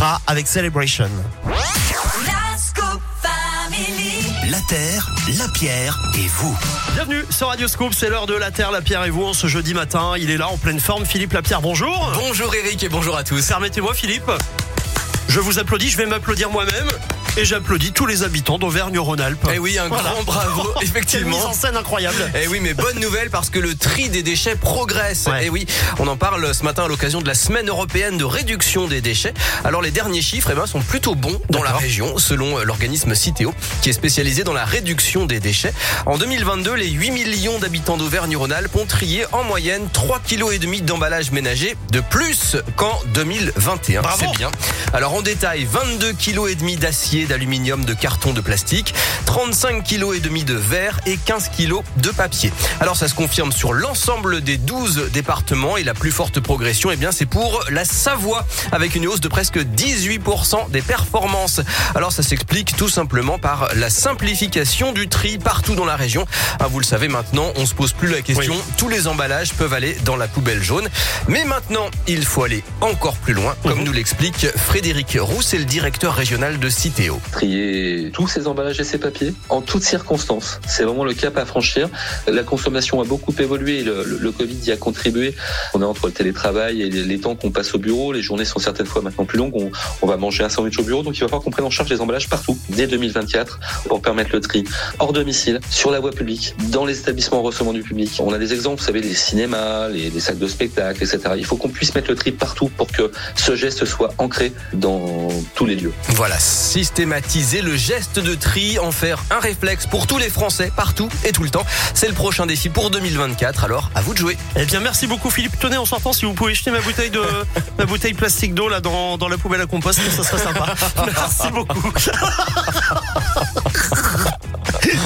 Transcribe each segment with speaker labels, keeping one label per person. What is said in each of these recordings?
Speaker 1: sera avec Celebration.
Speaker 2: La Scoop Family.
Speaker 3: La Terre, la Pierre et vous.
Speaker 1: Bienvenue sur Radio Scoop, c'est l'heure de la Terre, la Pierre et vous en ce jeudi matin. Il est là en pleine forme, Philippe Lapierre, bonjour.
Speaker 4: Bonjour Eric et bonjour à tous.
Speaker 1: Permettez-moi Philippe, je vous applaudis, je vais m'applaudir moi-même. Et j'applaudis tous les habitants d'Auvergne-Rhône-Alpes.
Speaker 4: Eh oui, un
Speaker 1: Voilà.
Speaker 4: grand bravo,
Speaker 1: Quelle
Speaker 4: effectivement.
Speaker 1: mise en scène incroyable.
Speaker 4: Eh oui, mais bonne nouvelle parce que le tri des déchets progresse.
Speaker 1: Ouais.
Speaker 4: Eh oui, on en parle ce matin à l'occasion de la semaine européenne de réduction des déchets. Alors les derniers chiffres eh ben, sont plutôt bons dans la région, selon l'organisme Citeo, qui est spécialisé dans la réduction des déchets. En 2022, les 8 millions d'habitants d'Auvergne-Rhône-Alpes ont trié en moyenne 3,5 kg d'emballage ménager de plus qu'en 2021.
Speaker 1: Bravo.
Speaker 4: C'est bien. Alors en détail, 22 kg demi d'acier, d'aluminium, de carton, de plastique, 35 kg et demi de verre et 15 kg de papier. Alors ça se confirme sur l'ensemble des 12 départements et la plus forte progression, eh bien c'est pour la Savoie avec une hausse de presque 18% des performances. Alors ça s'explique tout simplement par la simplification du tri partout dans la région. Ah, vous le savez maintenant, on se pose plus la question.
Speaker 1: Oui.
Speaker 4: Tous les emballages peuvent aller dans la poubelle jaune. Mais maintenant, il faut aller encore plus loin, comme
Speaker 1: Mhm.
Speaker 4: nous l'explique Frédéric Roux, c'est le directeur régional de
Speaker 5: Trier tous ces emballages et ces papiers en toutes circonstances. C'est vraiment le cap à franchir. La consommation a beaucoup évolué. Le, le- le Covid y a contribué. On est entre le télétravail et les, les temps qu'on passe au bureau. Les journées sont certaines fois maintenant plus longues. On, on va manger un sandwich au bureau. Donc il va falloir qu'on prenne en charge les emballages partout dès 2024 pour permettre le tri hors domicile, sur la voie publique, dans les établissements recevant du public. On a des exemples, vous savez, les cinémas, les, les salles de spectacle, etc. Il faut qu'on puisse mettre le tri partout pour que ce geste soit ancré dans tous les lieux.
Speaker 4: Voilà, systématiser le geste de tri, en faire un réflexe pour tous les Français, partout et tout le temps. C'est le prochain défi pour 2024, alors à vous de jouer.
Speaker 1: Eh bien, merci beaucoup Philippe. Tenez, en sortant, si vous pouvez jeter ma bouteille de ma bouteille plastique d'eau là dans, dans la poubelle à compost, ça serait sympa. Merci beaucoup.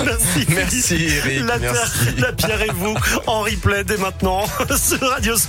Speaker 1: merci.
Speaker 4: Merci. Eric,
Speaker 1: La,
Speaker 4: merci.
Speaker 1: Terre, la pierre et vous en replay dès maintenant sur Radio